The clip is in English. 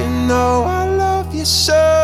You know I love you so.